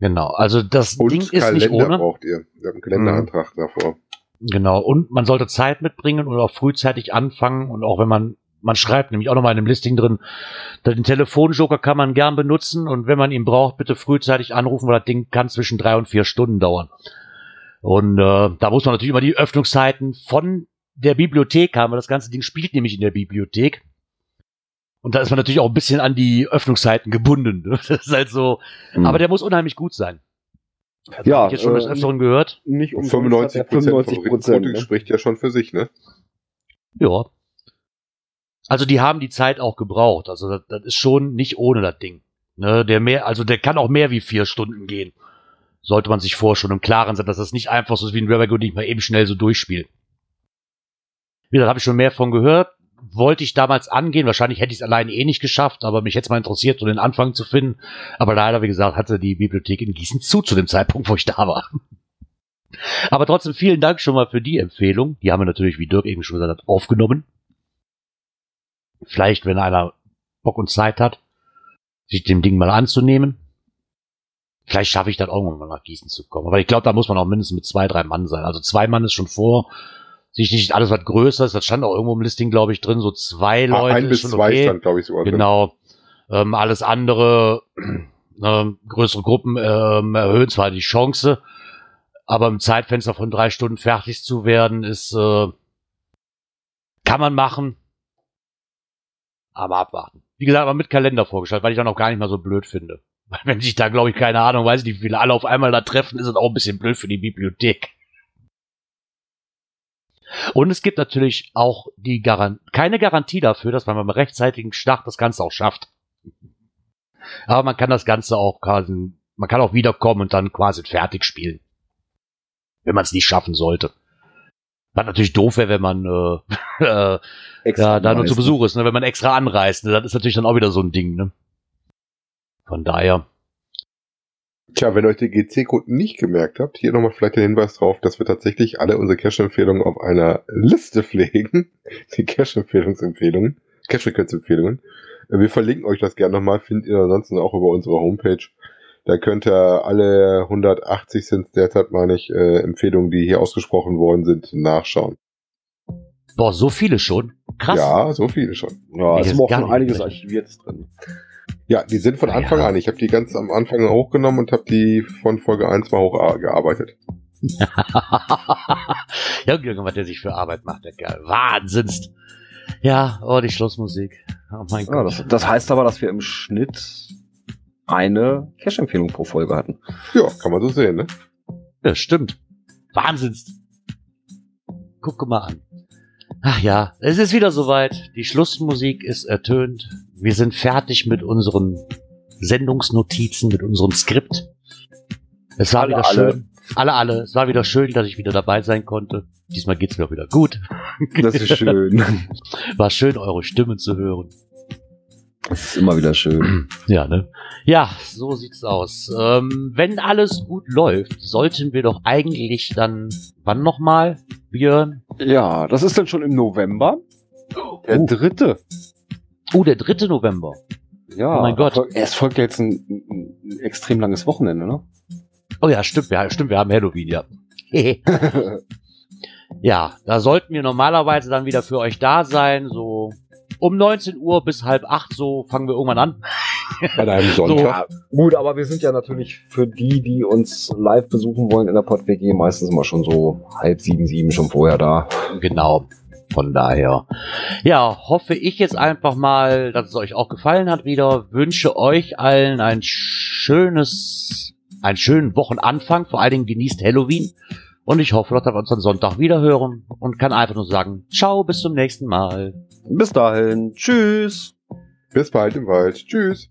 Genau. Also das Und Ding ist Kalender nicht ohne. Mhm. braucht ihr. Ihr habt einen Kalenderantrag davor. Genau. Und man sollte Zeit mitbringen und auch frühzeitig anfangen. Und auch wenn man, man schreibt nämlich auch nochmal in dem Listing drin, den Telefonjoker kann man gern benutzen. Und wenn man ihn braucht, bitte frühzeitig anrufen, weil das Ding kann zwischen drei und vier Stunden dauern. Und äh, da muss man natürlich immer die Öffnungszeiten von der Bibliothek haben, weil das ganze Ding spielt nämlich in der Bibliothek. Und da ist man natürlich auch ein bisschen an die Öffnungszeiten gebunden. Das ist halt so. Hm. Aber der muss unheimlich gut sein. Ja, ich jetzt schon des äh, Öfteren gehört. nicht um 95 Prozent 95 Prozent. ne? spricht ja schon für sich, ne? Ja. Also die haben die Zeit auch gebraucht. Also das, das ist schon nicht ohne das Ding. Ne, der mehr, also der kann auch mehr wie vier Stunden gehen. Sollte man sich vorher schon im Klaren sein, dass das nicht einfach so ist wie ein Rabbit nicht mal eben schnell so durchspielt. Wie gesagt, habe ich schon mehr von gehört. Wollte ich damals angehen. Wahrscheinlich hätte ich es alleine eh nicht geschafft, aber mich hätte es mal interessiert, so den Anfang zu finden. Aber leider, wie gesagt, hatte die Bibliothek in Gießen zu, zu dem Zeitpunkt, wo ich da war. Aber trotzdem vielen Dank schon mal für die Empfehlung. Die haben wir natürlich, wie Dirk eben schon gesagt hat, aufgenommen. Vielleicht, wenn einer Bock und Zeit hat, sich dem Ding mal anzunehmen. Vielleicht schaffe ich dann auch mal nach Gießen zu kommen. Aber ich glaube, da muss man auch mindestens mit zwei, drei Mann sein. Also zwei Mann ist schon vor. Sich nicht alles was Größeres, das stand auch irgendwo im Listing, glaube ich, drin. So zwei Leute. Ein ist bis zwei okay. stand, glaube ich, sogar. Genau. Ähm, alles andere, ähm, größere Gruppen ähm, erhöhen zwar die Chance, aber im Zeitfenster von drei Stunden fertig zu werden, ist, äh, kann man machen, aber abwarten. Wie gesagt, aber mit Kalender vorgestellt, weil ich dann auch gar nicht mal so blöd finde. Weil wenn sich da, glaube ich, keine Ahnung, weiß ich nicht, wie viele alle auf einmal da treffen, ist es auch ein bisschen blöd für die Bibliothek. Und es gibt natürlich auch die Garan keine Garantie dafür, dass man beim rechtzeitigen Start das Ganze auch schafft. Aber man kann das Ganze auch quasi, man kann auch wiederkommen und dann quasi fertig spielen. Wenn man es nicht schaffen sollte. Was natürlich doof wäre, wenn man äh, äh, ja, da nur zu. Besuch ist, ne? wenn man extra anreist. Ne? Das ist natürlich dann auch wieder so ein Ding. Ne? Von daher. Tja, wenn ihr euch den GC-Code nicht gemerkt habt, hier nochmal vielleicht der Hinweis drauf, dass wir tatsächlich alle unsere Cache-Empfehlungen auf einer Liste pflegen. Die Cache-Empfehlungsempfehlungen, Cache-Frequenz-Empfehlungen. Äh, Wir verlinken euch das gerne nochmal, findet ihr ansonsten auch über unsere Homepage. Da könnt ihr alle 180 sind derzeit, meine ich, äh, Empfehlungen, die hier ausgesprochen worden sind, nachschauen. Boah, so viele schon. Krass. Ja, so viele schon. Ja, es ist auch schon einiges archiviert drin. Ja, die sind von Ja. Anfang an. Ich habe die ganz am Anfang hochgenommen und habe die von Folge 1 mal hochgearbeitet. ja, irgendwas, der sich für Arbeit macht, der Kerl. Wahnsinnst. Ja, oh, die Schlussmusik. Oh mein Ja, Gott. das, das heißt aber, dass wir im Schnitt eine Cache-Empfehlung pro Folge hatten. Ja, kann man so sehen, ne? Ja, stimmt. Wahnsinnst. Guck mal an. Ach ja, es ist wieder soweit. Die Schlussmusik ist ertönt. Wir sind fertig mit unseren Sendungsnotizen, mit unserem Skript. Es war Alle, wieder alle schön. alle, alle. Es war wieder schön, dass ich wieder dabei sein konnte. Diesmal geht's mir auch wieder gut. Das ist schön. War schön, eure Stimmen zu hören. Das ist immer wieder schön. Ja, ne? Ja, so sieht's aus. Ähm, wenn alles gut läuft, sollten wir doch eigentlich dann, wann nochmal, Björn? Ja, das ist dann schon im November. Der Uh. dritte. Oh, der 3. November. Ja. Oh mein Gott. Es folgt ja jetzt ein, ein, ein extrem langes Wochenende, ne? Oh ja, stimmt, ja, stimmt, wir haben Halloween, ja. ja, da sollten wir normalerweise dann wieder für euch da sein, so um 19 Uhr bis halb acht, so fangen wir irgendwann an. An einem Sonntag. Gut, aber wir sind ja natürlich für die, die uns live besuchen wollen in der PodWG meistens immer schon so halb sieben, sieben schon vorher da. Genau. Von daher, ja, hoffe ich jetzt einfach mal, dass es euch auch gefallen hat wieder. Wünsche euch allen ein schönes, einen schönen Wochenanfang. Vor allen Dingen genießt Halloween. Und ich hoffe, dass wir uns am Sonntag wieder hören und kann einfach nur sagen, ciao, bis zum nächsten Mal. Bis dahin. Tschüss. Bis bald im Wald. Tschüss.